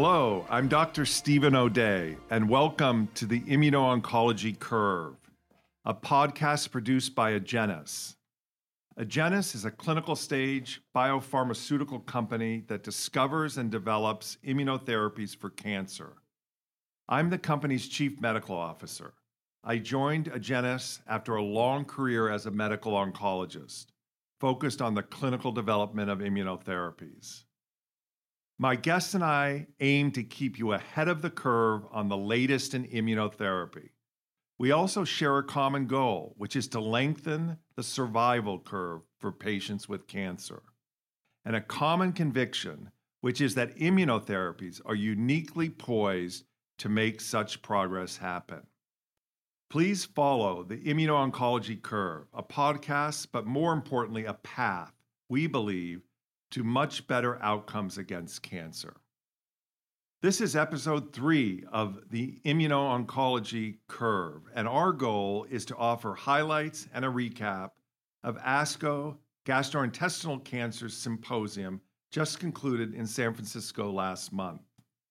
Hello, I'm Dr. Steven O'Day, and welcome to the Immuno-Oncology Curve, a podcast produced by Agenus. Agenus is a clinical stage biopharmaceutical company that discovers and develops immunotherapies for cancer. I'm the company's chief medical officer. I joined Agenus after a long career as a medical oncologist, focused on the clinical development of immunotherapies. My guests and I aim to keep you ahead of the curve on the latest in immunotherapy. We also share a common goal, which is to lengthen the survival curve for patients with cancer, and a common conviction, which is that immunotherapies are uniquely poised to make such progress happen. Please follow the Immuno-Oncology Curve, a podcast, but more importantly, a path we believe to much better outcomes against cancer. This is episode three of the Immuno-Oncology Curve, and our goal is to offer highlights and a recap of ASCO Gastrointestinal Cancers Symposium just concluded in San Francisco last month.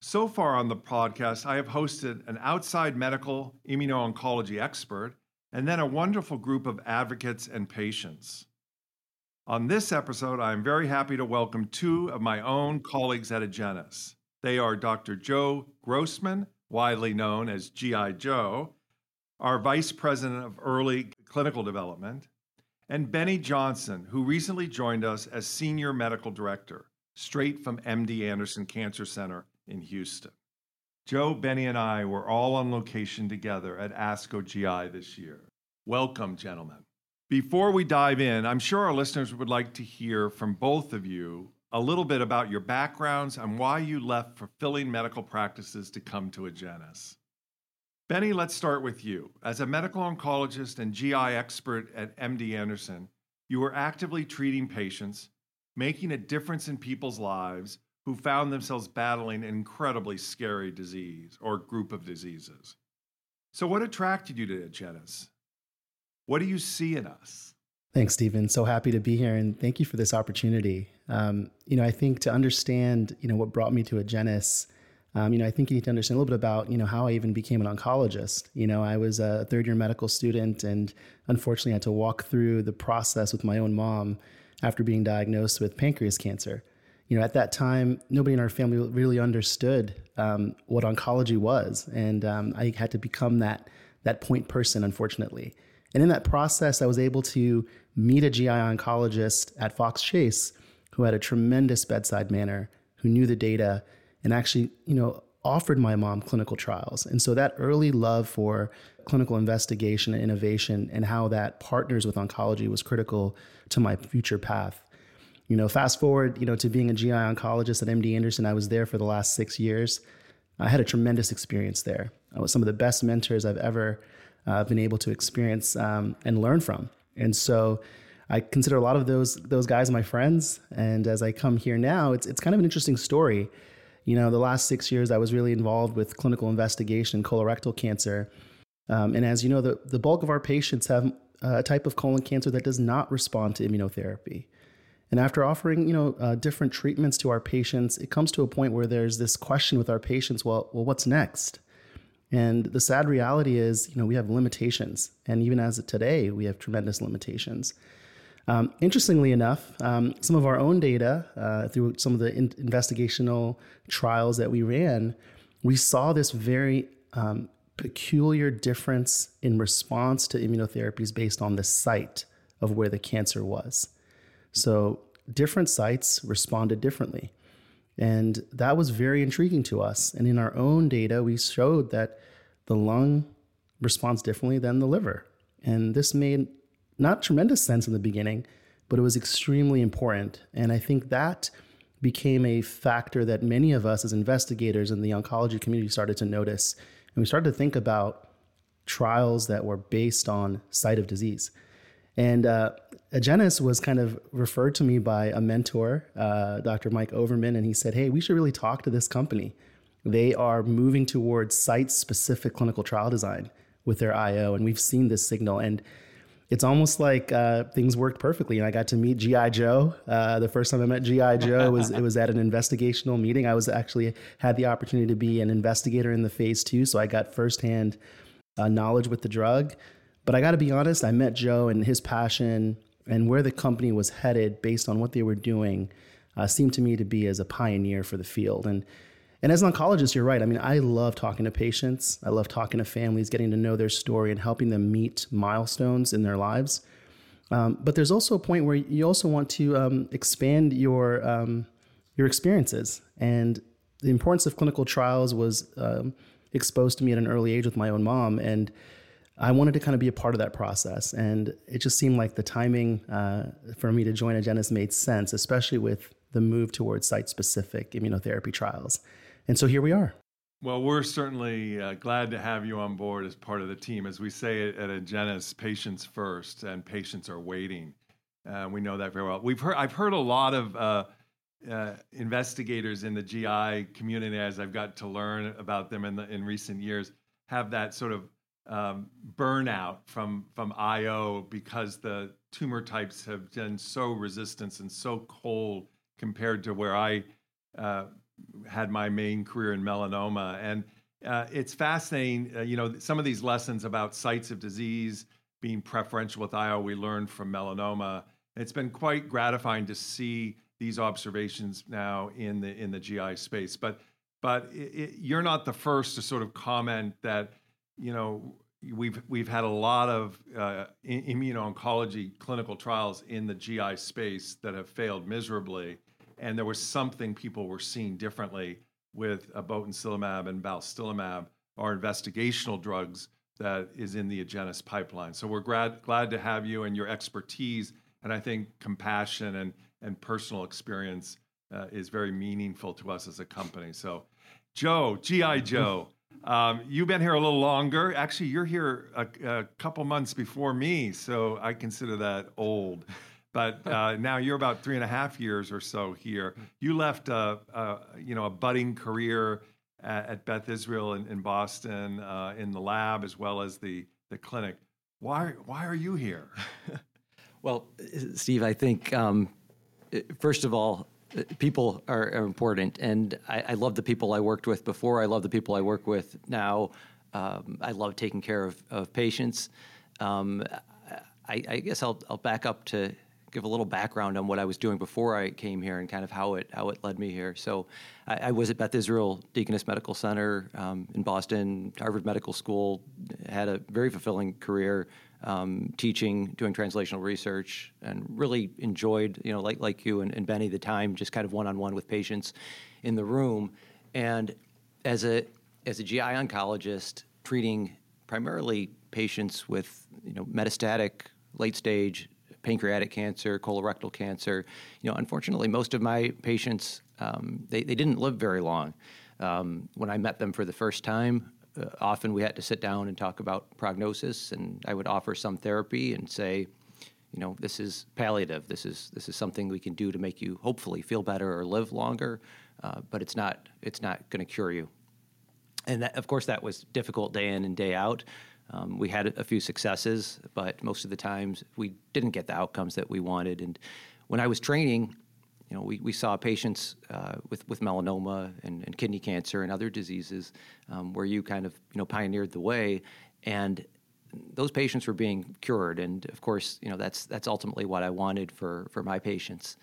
So far on the podcast, I have hosted an outside medical immuno-oncology expert and then a wonderful group of advocates and patients. On this episode, I am very happy to welcome two of my own colleagues at Agenus. They are Dr. Joe Grossman, widely known as GI Joe, our Vice President of Early Clinical Development, and Benny Johnson, who recently joined us as Senior Medical Director, straight from MD Anderson Cancer Center in Houston. Joe, Benny, and I were all on location together at ASCO GI this year. Welcome, gentlemen. Before we dive in, I'm sure our listeners would like to hear from both of you a little bit about your backgrounds and why you left fulfilling medical practices to come to Agenus. Benny, let's start with you. As a medical oncologist and GI expert at MD Anderson, you were actively treating patients, making a difference in people's lives who found themselves battling an incredibly scary disease or group of diseases. So, what attracted you to Agenus? What do you see in us? Thanks, Steven. So happy to be here, and thank you for this opportunity. Um, you know, I think to understand, you know, what brought me to Agenus, um, you know, I think you need to understand a little bit about, you know, how I even became an oncologist. You know, I was a third year medical student, and unfortunately, had to walk through the process with my own mom after being diagnosed with pancreas cancer. You know, at that time, nobody in our family really understood um, what oncology was, and um, I had to become that that point person, unfortunately. And in that process, I was able to meet a GI oncologist at Fox Chase who had a tremendous bedside manner, who knew the data, and actually, you know, offered my mom clinical trials. And so that early love for clinical investigation and innovation and how that partners with oncology was critical to my future path. You know, fast forward, you know, to being a GI oncologist at MD Anderson, I was there for the last six years. I had a tremendous experience there. I was some of the best mentors I've ever uh, been able to experience um, and learn from. And so I consider a lot of those those guys my friends. And as I come here now, it's it's kind of an interesting story. You know, the last six years I was really involved with clinical investigation in colorectal cancer. Um, and as you know, the, the bulk of our patients have a type of colon cancer that does not respond to immunotherapy. And after offering, you know, uh, different treatments to our patients, it comes to a point where there's this question with our patients: Well, well, what's next? And the sad reality is, you know, we have limitations. And even as of today, we have tremendous limitations. Um, interestingly enough, um, some of our own data uh, through some of the in- investigational trials that we ran, we saw this very um, peculiar difference in response to immunotherapies based on the site of where the cancer was. So different sites responded differently. And that was very intriguing to us. And in our own data, we showed that the lung responds differently than the liver. And this made not tremendous sense in the beginning, but it was extremely important. And I think that became a factor that many of us as investigators in the oncology community started to notice. And we started to think about trials that were based on site of disease. And uh, Agenus was kind of referred to me by a mentor, uh, Dr. Mike Overman, and he said, Hey, we should really talk to this company. They are moving towards site specific clinical trial design with their IO, and we've seen this signal. And it's almost like uh, things worked perfectly. And I got to meet GI Joe. Uh, the first time I met GI Joe was it was at an investigational meeting. I was actually had the opportunity to be an investigator in the phase two, so I got firsthand uh, knowledge with the drug. But I got to be honest, I met Joe and his passion and where the company was headed based on what they were doing uh, seemed to me to be as a pioneer for the field. And and as an oncologist, you're right. I mean, I love talking to patients. I love talking to families, getting to know their story, and helping them meet milestones in their lives. Um, but there's also a point where you also want to um, expand your um, your experiences, and the importance of clinical trials was um, exposed to me at an early age with my own mom, and I wanted to kind of be a part of that process. And it just seemed like the timing uh, for me to join Agenus made sense, especially with the move towards site specific immunotherapy trials. And so here we are. Well, we're certainly uh, glad to have you on board as part of the team. As we say at Agenus, patients first, and patients are waiting. Uh, we know that very well. We've heard, I've heard a lot of uh, uh investigators in the GI community, as I've got to learn about them in, the, in recent years, have that sort of um, burnout from from IO because the tumor types have been so resistant and so cold compared to where I uh, had my main career in melanoma. And uh, it's fascinating, uh, you know, some of these lessons about sites of disease being preferential with IO we learned from melanoma. It's been quite gratifying to see these observations now in the in the GI space. But but it, it, you're not the first to sort of comment that you know we've we've had a lot of uh, immuno-oncology clinical trials in the GI space that have failed miserably and there was something people were seeing differently with botensilimab and balstilimab, our investigational drugs that is in the Agenus pipeline. So we're glad, glad to have you and your expertise, and I think compassion and, and personal experience uh, is very meaningful to us as a company. So, Joe, GI Joe, um, you've been here a little longer. Actually, you're here a, a couple months before me, so I consider that old but uh, now you're about three and a half years or so here. You left a, a you know a budding career at, at Beth Israel in, in Boston uh, in the lab as well as the the clinic. Why why are you here? well, Steve, I think um, first of all, people are, are important, and I, I, love the people I worked with before. I love the people I work with now. Um, I love taking care of, of patients. Um, I, I, guess I'll, I'll back up to give a little background on what I was doing before I came here and kind of how it how it led me here. So, I, I was at Beth Israel Deaconess Medical Center um, in Boston, Harvard Medical School. Had a very fulfilling career um, teaching, doing translational research, and really enjoyed you know like like you and, and Benny the time just kind of one on one with patients in the room. And as a as a GI oncologist treating primarily patients with you know metastatic late stage pancreatic cancer, colorectal cancer. You know, unfortunately, most of my patients um, they, they didn't live very long. Um, when I met them for the first time, uh, often we had to sit down and talk about prognosis, and I would offer some therapy and say, you know, this is palliative. This is this is something we can do to make you hopefully feel better or live longer, uh, but it's not it's not going to cure you. And that, of course, that was difficult day in and day out. Um, we had a few successes, but most of the times we didn't get the outcomes that we wanted. And when I was training, you know, we, we saw patients uh, with, with melanoma and, and, kidney cancer and other diseases um, where you kind of, you know, pioneered the way. And those patients were being cured. And of course, you know, that's, that's ultimately what I wanted for, for my patients.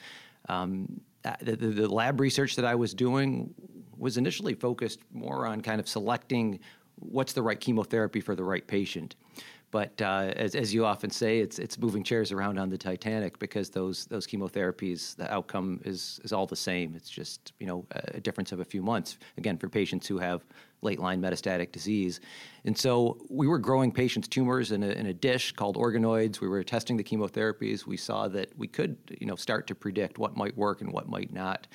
Um, the, the, the lab research that I was doing was initially focused more on kind of selecting what's the right chemotherapy for the right patient. But uh, as, as you often say, it's it's moving chairs around on the Titanic because those those chemotherapies, the outcome is is all the same. It's just you know a difference of a few months. Again, for patients who have late line metastatic disease, and so we were growing patients' tumors in a, in a dish called organoids. We were testing the chemotherapies. We saw that we could you know start to predict what might work and what might not.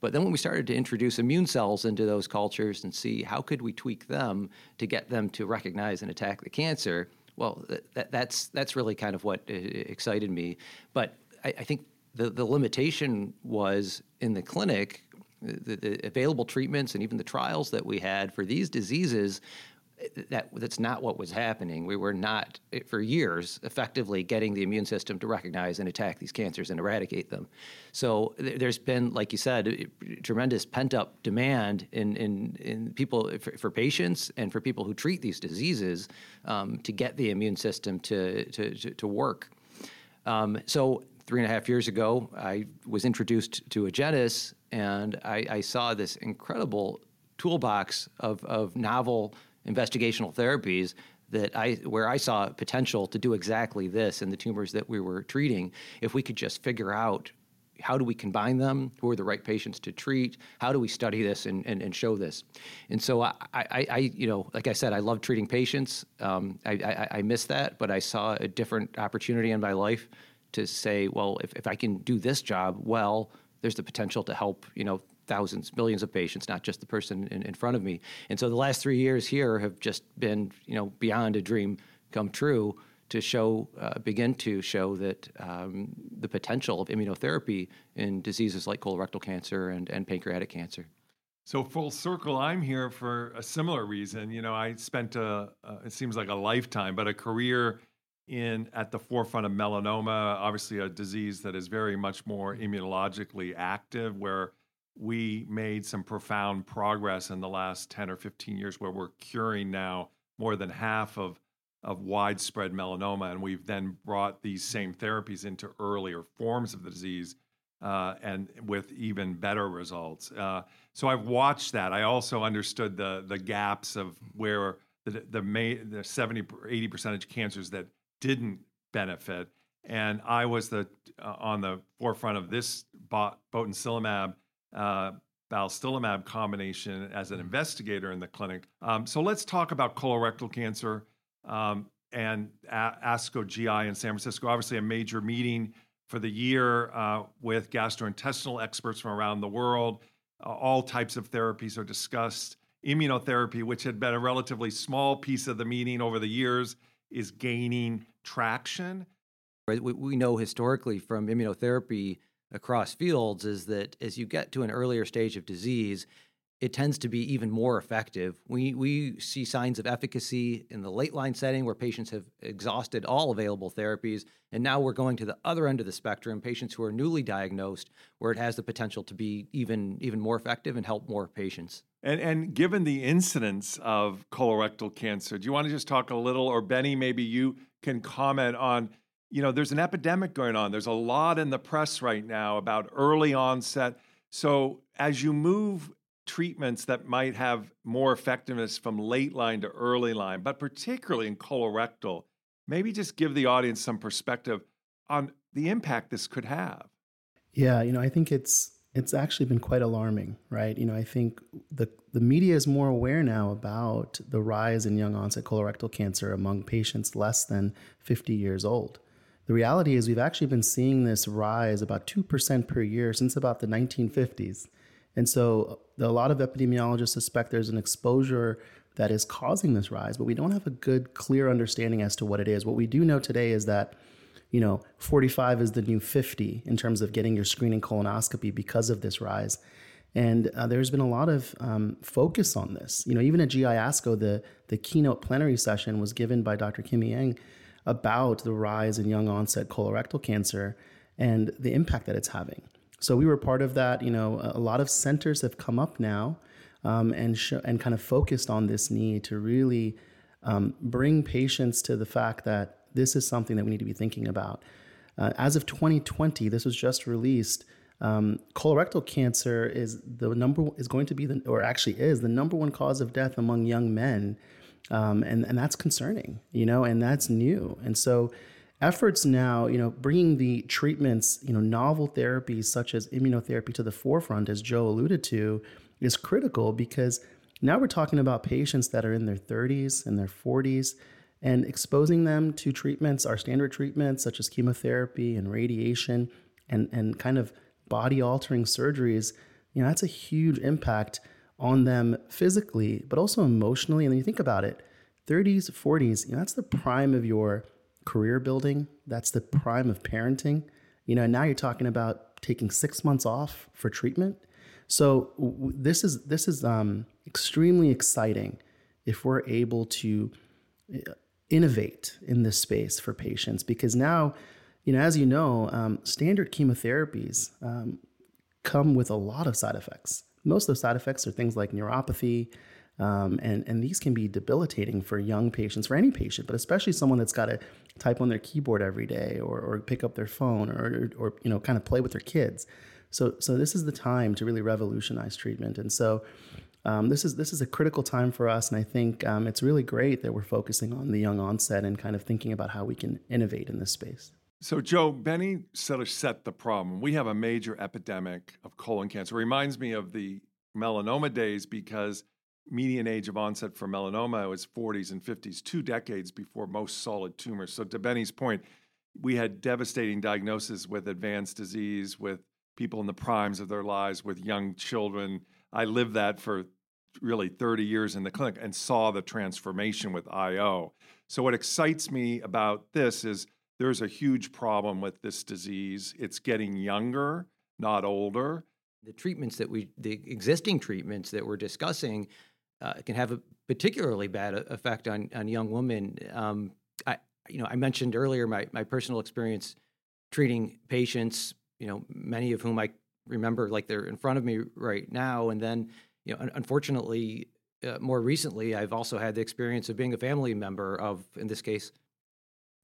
But then when we started to introduce immune cells into those cultures and see how could we tweak them to get them to recognize and attack the cancer, well, that, that's that's really kind of what uh, excited me. But I, I think the the limitation was in the clinic, the, the available treatments and even the trials that we had for these diseases that that's not what was happening. We were not for years effectively getting the immune system to recognize and attack these cancers and eradicate them. So there's been, like you said, tremendous pent up demand in in, in people for, for, patients and for people who treat these diseases um, to get the immune system to to to, to work. Um, so three and a half years ago, I was introduced to Agenus, and I, I saw this incredible toolbox of, of novel investigational therapies that I where I saw potential to do exactly this in the tumors that we were treating. If we could just figure out how do we combine them who are the right patients to treat how do we study this and, and, and show this? And so I, I, I, you know like i said i love treating patients. Um, I, I, I miss that but i saw a different opportunity in my life to say well if, if i can do this job well there's the potential to help you know thousands, millions of patients, not just the person in, in front of me. And so the last three years here have just been, you know, beyond a dream come true to show, uh, begin to show that um, the potential of immunotherapy in diseases like colorectal cancer and, and pancreatic cancer. So full circle, I'm here for a similar reason. You know, I spent a, a, it seems like a lifetime, but a career in at the forefront of melanoma, obviously a disease that is very much more immunologically active, where we made some profound progress in the last 10 or 15 years where we're curing now more than half of, of widespread melanoma. And we've then brought these same therapies into earlier forms of the disease uh, and with even better results. Uh, so I've watched that. I also understood the, the gaps of where the, the, May, the 70, 80 percentage cancers that didn't benefit. And I was the uh, on the forefront of this bot, uh, balstilimab combination as an investigator in the clinic. Um, so let's talk about colorectal cancer um, and a- ASCO GI in San Francisco. Obviously, a major meeting for the year uh, with gastrointestinal experts from around the world. Uh, all types of therapies are discussed. Immunotherapy, which had been a relatively small piece of the meeting over the years, is gaining traction. We know historically from immunotherapy across fields is that as you get to an earlier stage of disease, it tends to be even more effective. We, we see signs of efficacy in the late line setting where patients have exhausted all available therapies. And now we're going to the other end of the spectrum, patients who are newly diagnosed, where it has the potential to be even, even more effective and help more patients. And, and given the incidence of colorectal cancer, do you want to just talk a little, or Benny, maybe you can comment on you know, there's an epidemic going on. There's a lot in the press right now about early onset. So as you move treatments that might have more effectiveness from late line to early line, but particularly in colorectal, maybe just give the audience some perspective on the impact this could have. Yeah, you know, I think it's it's actually been quite alarming, right? You know, I think the the media is more aware now about the rise in young onset colorectal cancer among patients less than 50 years old. The reality is, we've actually been seeing this rise about 2% per year since about the 1950s. And so, a lot of epidemiologists suspect there's an exposure that is causing this rise, but we don't have a good, clear understanding as to what it is. What we do know today is that, you know, 45 is the new 50 in terms of getting your screening colonoscopy because of this rise. And uh, there's been a lot of um, focus on this. You know, even at GI ASCO, the, the keynote plenary session was given by Dr. Kimmie Ng about the rise in young onset colorectal cancer and the impact that it's having. So we were part of that. You know, a lot of centers have come up now um, and sh- and kind of focused on this need to really um, bring patients to the fact that this is something that we need to be thinking about. Uh, as of 2020, this was just released. Um, colorectal cancer is the number is going to be the or actually is the number one cause of death among young men um, and and that's concerning, you know, and that's new. And so, efforts now, you know, bringing the treatments, you know, novel therapies such as immunotherapy to the forefront, as Joe alluded to, is critical because now we're talking about patients that are in their 30s and their 40s and exposing them to treatments, our standard treatments such as chemotherapy and radiation and, and kind of body altering surgeries, you know, that's a huge impact on them physically, but also emotionally. And then you think about it 30s, 40s, you know, that's the prime of your career building, that's the prime of parenting. You know, and now you're talking about taking six months off for treatment. So w- this is this is um, extremely exciting if we're able to uh, innovate in this space for patients because now you know as you know um, standard chemotherapies um, come with a lot of side effects most of those side effects are things like neuropathy um, and, and these can be debilitating for young patients, for any patient, but especially someone that's got to type on their keyboard every day or, or pick up their phone or, or, or, you know, kind of play with their kids. So, so this is the time to really revolutionize treatment. And so um, this is this is a critical time for us, and I think um, it's really great that we're focusing on the young onset and kind of thinking about how we can innovate in this space. So, Joe, Benny sort of set the problem. We have a major epidemic of colon cancer. It reminds me of the melanoma days because median age of onset for melanoma was 40s and 50s, two decades before most solid tumors. So, to Benny's point, we had devastating diagnoses with advanced disease, with people in the primes of their lives, with young children. I lived that for really 30 years in the clinic and saw the transformation with IO. So, what excites me about this is there's a huge problem with this disease. It's getting younger, not older. The treatments that we, the existing treatments that we're discussing, uh, can have a particularly bad effect on on young women. Um, I you know I mentioned earlier my my personal experience treating patients. You know, many of whom I remember like they're in front of me right now, and then you know, un- unfortunately, uh, more recently, I've also had the experience of being a family member of, in this case,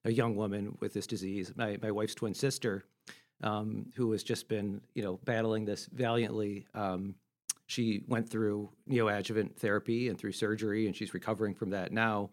a young woman with this disease, my my wife's twin sister, um, who has just been you know battling this valiantly. Um, she went through neoadjuvant therapy and through surgery, and she's recovering from that now.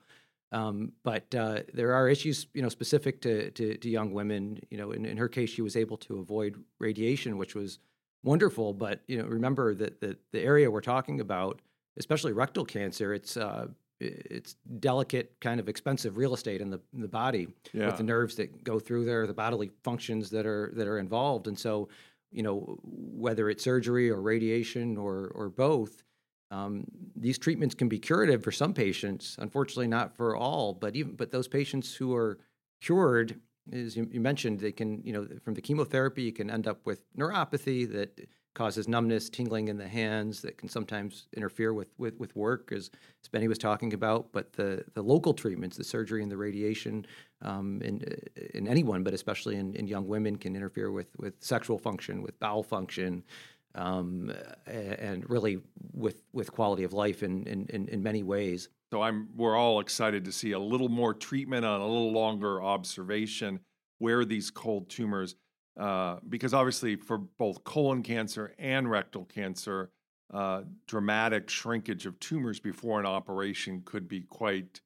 Um, but uh, there are issues, you know, specific to, to, to young women. You know, in, in her case, she was able to avoid radiation, which was wonderful. But you know, remember that the, the area we're talking about, especially rectal cancer, it's uh, it's delicate, kind of expensive real estate in the in the body yeah. with the nerves that go through there, the bodily functions that are that are involved, and so you know, whether it's surgery or radiation or or both, um, these treatments can be curative for some patients. Unfortunately, not for all. But even but those patients who are cured, as you, you mentioned, they can you know from the chemotherapy you can end up with neuropathy that causes numbness, tingling in the hands that can sometimes interfere with with, with work, as Benny was talking about. But the the local treatments, the surgery and the radiation, um, in in anyone, but especially in, in young women, can interfere with with sexual function, with bowel function. Um, and really with with quality of life in, in, in many ways. So I'm we're all excited to see a little more treatment on a little longer observation where these cold tumors uh, because obviously for both colon cancer and rectal cancer, uh, dramatic shrinkage of tumors before an operation could be quite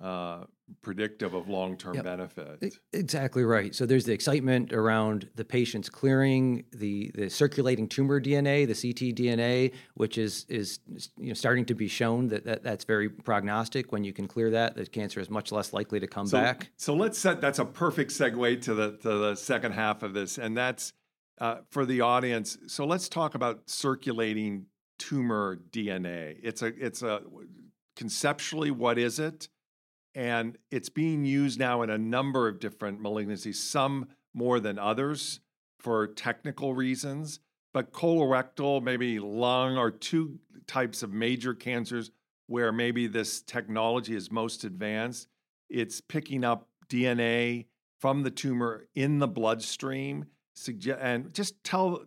uh, predictive of long-term yep. benefit. Exactly right. So there's the excitement around the patients clearing the the circulating tumor DNA, the ctDNA, which is is you know starting to be shown that, that that's very prognostic. When you can clear that, the cancer is much less likely to come so, back. So let's set. That's a perfect segue to the to the second half of this, and that's uh, for the audience. So let's talk about circulating tumor DNA. It's a it's a conceptually what is it? And it's being used now in a number of different malignancies, some more than others for technical reasons. But colorectal, maybe lung, are two types of major cancers where maybe this technology is most advanced. It's picking up DNA from the tumor in the bloodstream. And just tell,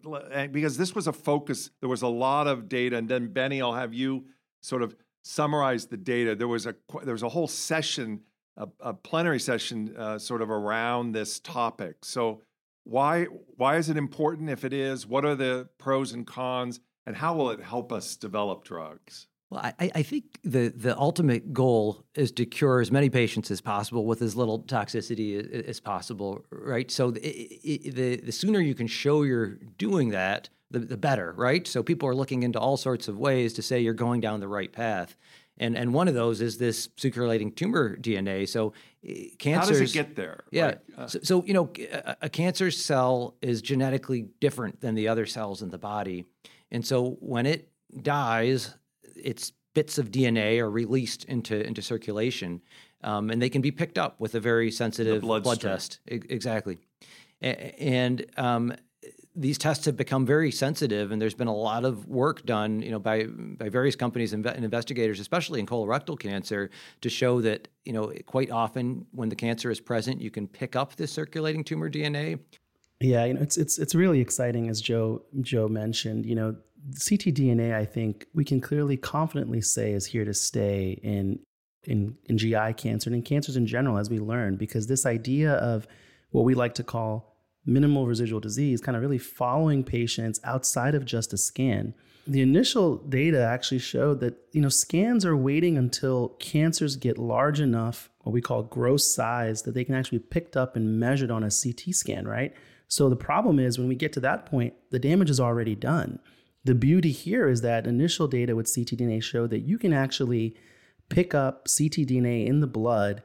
because this was a focus, there was a lot of data. And then, Benny, I'll have you sort of summarize the data. There was a there was a whole session, a, a plenary session, uh, sort of around this topic. So why why is it important? If it is, what are the pros and cons, and how will it help us develop drugs? Well, I, I think the, the ultimate goal is to cure as many patients as possible with as little toxicity as, possible, right? So the, the, the sooner you can show you're doing that, the, the better, right? So people are looking into all sorts of ways to say you're going down the right path. And, and one of those is this circulating tumor DNA. So cancer. How does it get there? Yeah. Like, uh, so, so, you know, a, a cancer cell is genetically different than the other cells in the body. And so when it dies, its bits of DNA are released into, into circulation. Um, and they can be picked up with a very sensitive blood test. exactly. And um, these tests have become very sensitive, and there's been a lot of work done, you know, by by various companies and, investigators, especially in colorectal cancer, to show that you know quite often when the cancer is present, you can pick up this circulating tumor DNA. Yeah, you know, it's it's it's really exciting, as Joe Joe mentioned. You know, ctDNA, I think we can clearly confidently say is here to stay in in in GI cancer and in cancers in general, as we learn, because this idea of what we like to call minimal residual disease, kind of really following patients outside of just a scan. The initial data actually showed that you know scans are waiting until cancers get large enough, what we call gross size, that they can actually be picked up and measured on a CT scan, right? So the problem is when we get to that point, the damage is already done. The beauty here is that initial data with ctDNA show that you can actually pick up ctDNA in the blood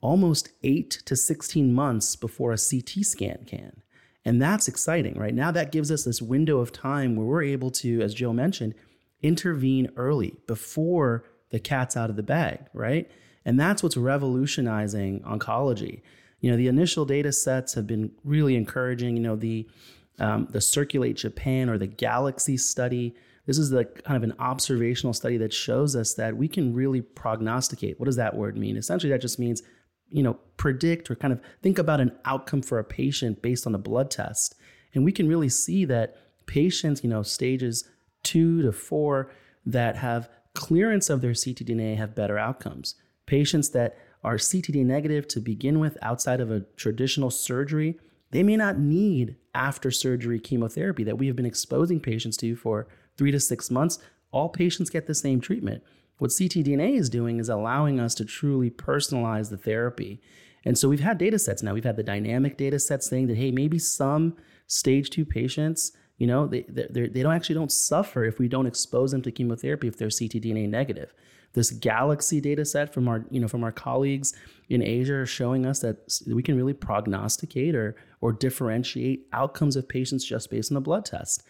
almost 8 to 16 months before a CT scan can. And that's exciting, right? Now that gives us this window of time where we're able to, as Jill mentioned, intervene early before the cat's out of the bag, right? And that's what's revolutionizing oncology. You know, the initial data sets have been really encouraging. You know, the um, the Circulate Japan or the Galaxy study. This is the kind of an observational study that shows us that we can really prognosticate. What does that word mean? Essentially, that just means you know, predict or kind of think about an outcome for a patient based on a blood test. And we can really see that patients, you know, stages two to four that have clearance of their ctDNA have better outcomes. Patients that are ctDNA negative to begin with outside of a traditional surgery, they may not need after surgery chemotherapy that we have been exposing patients to for three to six months. All patients get the same treatment. What ctDNA is doing is allowing us to truly personalize the therapy. And so we've had data sets now. We've had the dynamic data sets saying that, hey, maybe some stage two patients, you know, they, they, don't actually don't suffer if we don't expose them to chemotherapy if they're ctDNA negative. This Galaxy data set from our, you know, from our colleagues in Asia are showing us that we can really prognosticate or, or differentiate outcomes of patients just based on a blood test.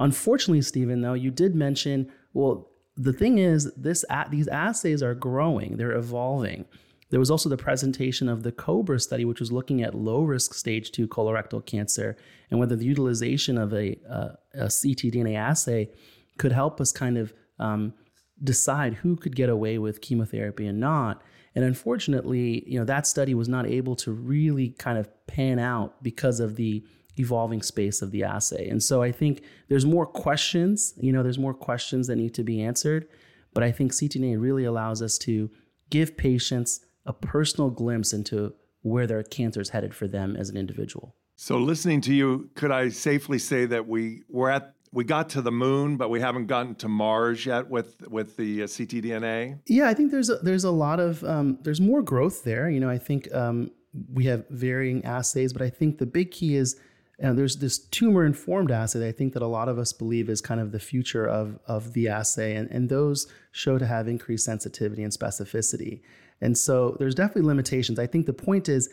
Unfortunately, Steven, though, you did mention, well, the thing is, this these assays are growing, they're evolving. There was also the presentation of the COBRA study, which was looking at low risk stage two colorectal cancer and whether the utilization of a, a, a ctDNA assay could help us kind of um, decide who could get away with chemotherapy and not. And unfortunately, you know, that study was not able to really kind of pan out because of the evolving space of the assay. And so I think there's more questions, you know, there's more questions that need to be answered. But I think ctDNA really allows us to give patients a personal glimpse into where their cancer is headed for them as an individual. So listening to you, could I safely say that we we're at we got to the moon, but we haven't gotten to Mars yet with with the uh, ctDNA? Yeah, I think there's a, there's a lot of um, there's more growth there. You know, I think um, we have varying assays, but I think the big key is and there's this tumor informed assay that I think that a lot of us believe is kind of the future of, of the assay. And, and those show to have increased sensitivity and specificity. And so there's definitely limitations. I think the point is,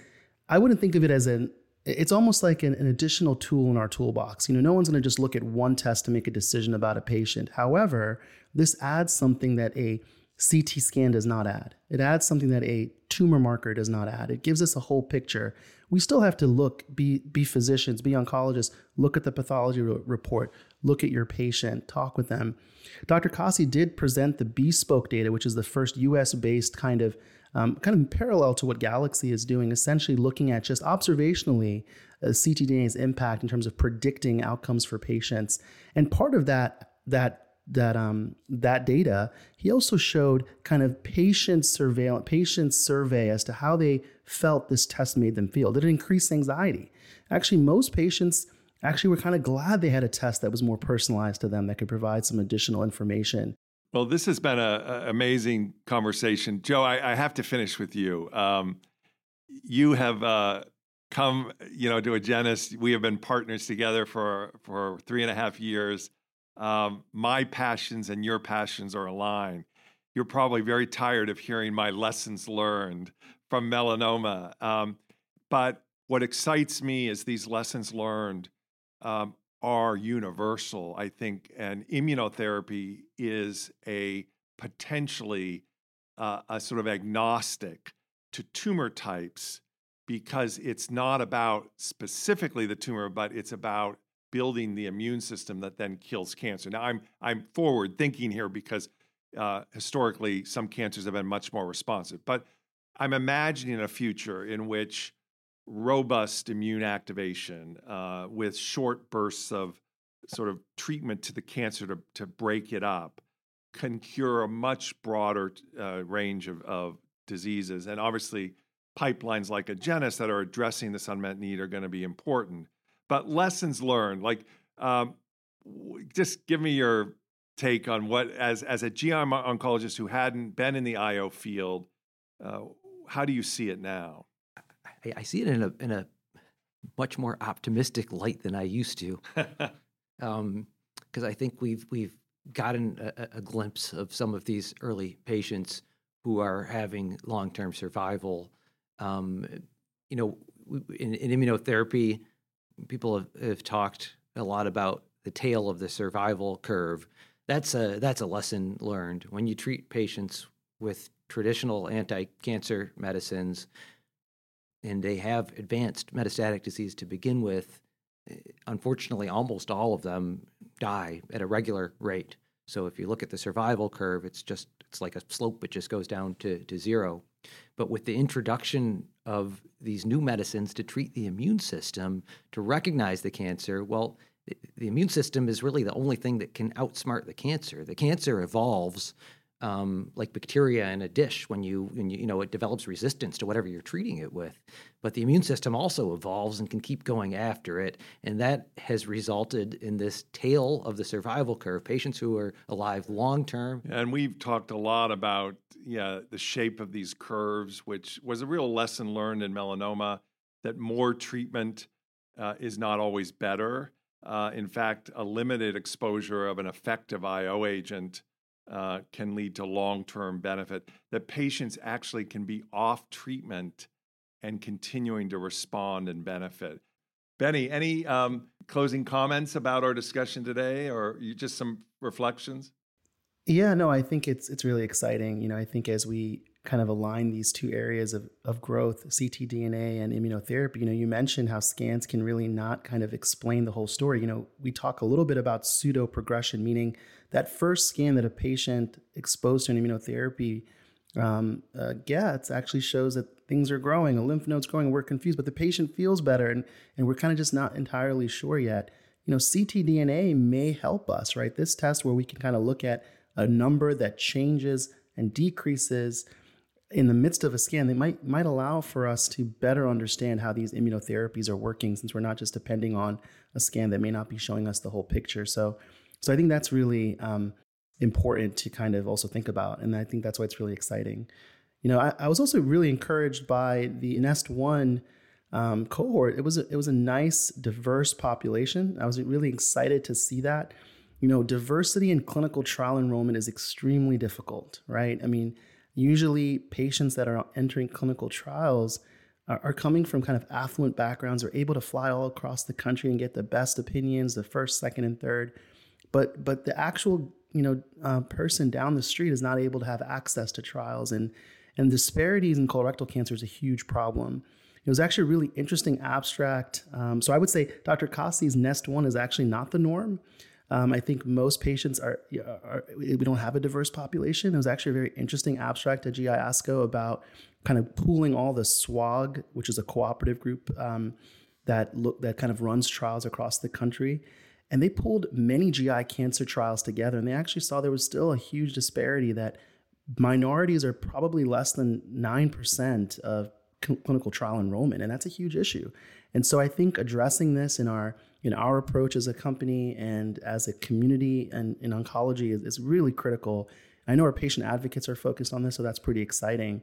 I wouldn't think of it as an, it's almost like an, an additional tool in our toolbox. You know, no one's going to just look at one test to make a decision about a patient. However, this adds something that a CT scan does not add. It adds something that a tumor marker does not add. It gives us a whole picture. We still have to look, be, be physicians, be oncologists, look at the pathology report, look at your patient, talk with them. Dr. Kasi did present the bespoke data, which is the first US based kind of um, kind of parallel to what Galaxy is doing, essentially looking at just observationally uh, ctDNA's impact in terms of predicting outcomes for patients. And part of that that that um, that data, he also showed kind of patient surveillance, patient survey as to how they felt this test made them feel. Did it increase anxiety? Actually, most patients actually were kind of glad they had a test that was more personalized to them that could provide some additional information. Well, this has been an amazing conversation, Joe. I, I, have to finish with you. Um, you have uh, come, you know, to a Agenus. We have been partners together for for three and a half years um, my passions and your passions are aligned. You're probably very tired of hearing my lessons learned from melanoma. Um, but what excites me is these lessons learned um, are universal, I think, and immunotherapy is a potentially uh, a sort of agnostic to tumor types because it's not about specifically the tumor, but it's about building the immune system that then kills cancer. Now, I'm I'm forward thinking here because uh, historically some cancers have been much more responsive, but I'm imagining a future in which robust immune activation uh, with short bursts of sort of treatment to the cancer to, to break it up can cure a much broader uh, range of, of diseases. And obviously, pipelines like Agenus that are addressing this unmet need are going to be important. But lessons learned, like um, just give me your take on what, as as a GI oncologist who hadn't been in the IO field, uh, how do you see it now? I, I, see it in a in a much more optimistic light than I used to, because um, I think we've we've gotten a, a glimpse of some of these early patients who are having long term survival. Um, you know, in, in, immunotherapy, people have, have, talked a lot about the tail of the survival curve. That's a that's a lesson learned when you treat patients with traditional anti-cancer medicines, and they have advanced metastatic disease to begin with. Eh, unfortunately, almost all of them die at a regular rate. So if you look at the survival curve, it's just it's like a slope; it just goes down to to zero. But with the introduction of these new medicines to treat the immune system to recognize the cancer, well, the immune system is really the only thing that can outsmart the cancer. The cancer evolves um, like bacteria in a dish when you, when you, you know, it develops resistance to whatever you're treating it with. But the immune system also evolves and can keep going after it. And that has resulted in this tail of the survival curve, patients who are alive long term. And we've talked a lot about, yeah, the shape of these curves, which was a real lesson learned in melanoma that more treatment uh, is not always better. Uh, in fact, a limited exposure of an effective IO agent uh, can lead to long term benefit, that patients actually can be off treatment and continuing to respond and benefit. Benny, any um, closing comments about our discussion today, or just some reflections? Yeah, no, I think it's it's really exciting. You know, I think as we kind of align these two areas of, of growth, ctDNA and immunotherapy, you know, you mentioned how scans can really not kind of explain the whole story. You know, we talk a little bit about pseudo progression, meaning that first scan that a patient exposed to an immunotherapy um, uh, gets actually shows that things are growing, a lymph node's growing, we're confused, but the patient feels better, and, and we're kind of just not entirely sure yet. You know, ctDNA may help us, right? This test where we can kind of look at a number that changes and decreases in the midst of a scan, they might might allow for us to better understand how these immunotherapies are working, since we're not just depending on a scan that may not be showing us the whole picture. So so I think that's really um, important to kind of also think about. And I think that's why it's really exciting. You know, I, I was also really encouraged by the Nest One um, cohort. It was a, it was a nice, diverse population. I was really excited to see that. You know, diversity in clinical trial enrollment is extremely difficult, right? I mean, usually patients that are entering clinical trials are, coming from kind of affluent backgrounds, are able to fly all across the country and get the best opinions, the first, second, and third. But but the actual you know uh, person down the street is not able to have access to trials. And and disparities in colorectal cancer is a huge problem. It was actually a really interesting abstract um, so i would say dr Kasi's nest one is actually not the norm um, i think most patients are, are, we don't have a diverse population it was actually a very interesting abstract at gi asco about kind of pooling all the SWOG which is a cooperative group um, that look that kind of runs trials across the country and they pulled many GI cancer trials together, and they actually saw there was still a huge disparity that minorities are probably less than 9% of clinical trial enrollment, and that's a huge issue. And so I think addressing this in our in our approach as a company and as a community and in oncology is, is really critical. I know our patient advocates are focused on this, so that's pretty exciting.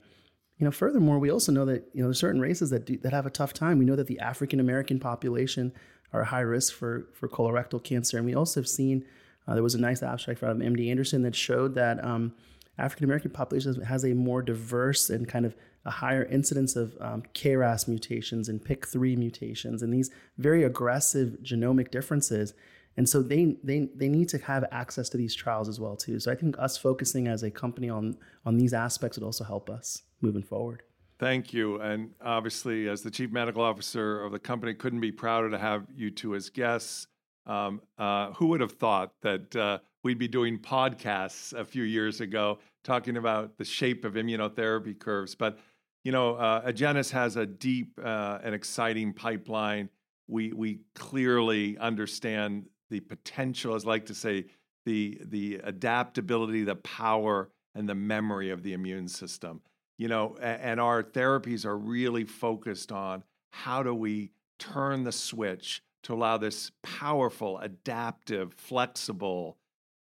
You know, furthermore, we also know that you know there's certain races that do, that have a tough time. We know that the African American population are high risk for, for colorectal cancer. And we also have seen uh, there was a nice abstract from MD Anderson that showed that um, African American population has a more diverse and kind of a higher incidence of um, KRAS mutations and PIK3 mutations and these very aggressive genomic differences. And so they, they, they need to have access to these trials as well too. So I think us focusing as a company on, on these aspects would also help us moving forward. Thank you. And obviously, as the chief medical officer of the company, couldn't be prouder to have you two as guests. Um, uh, who would have thought that uh, we'd be doing podcasts a few years ago talking about the shape of immunotherapy curves? But you know, uh, Agenus has a deep uh, and exciting pipeline. We we clearly understand the potential, as I like to say, the the adaptability, the power, and the memory of the immune system. You know, and our therapies are really focused on how do we turn the switch to allow this powerful, adaptive, flexible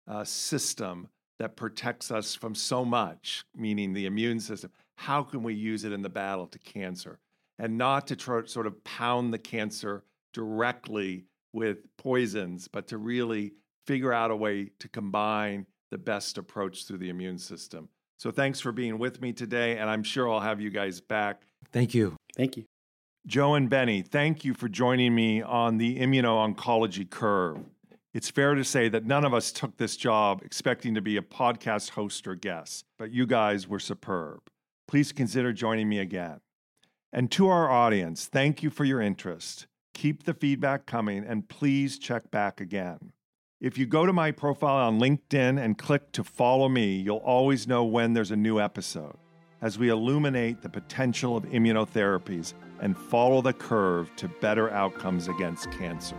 uh, system that protects us from so much, meaning the immune system. How can we use it in the battle to cancer? And not to try, sort of pound the cancer directly with poisons, but to really figure out a way to combine the best approach through the immune system. So thanks for being with me today, and I'm sure I'll have you guys back. Thank you. Thank you. Joe and Benny, thank you for joining me on the immuno-oncology curve. It's fair to say that none of us took this job expecting to be a podcast host or guest, but you guys were superb. Please consider joining me again. And to our audience, thank you for your interest. Keep the feedback coming and please check back again. If you go to my profile on LinkedIn and click to follow me, you'll always know when there's a new episode as we illuminate the potential of immunotherapies and follow the curve to better outcomes against cancer.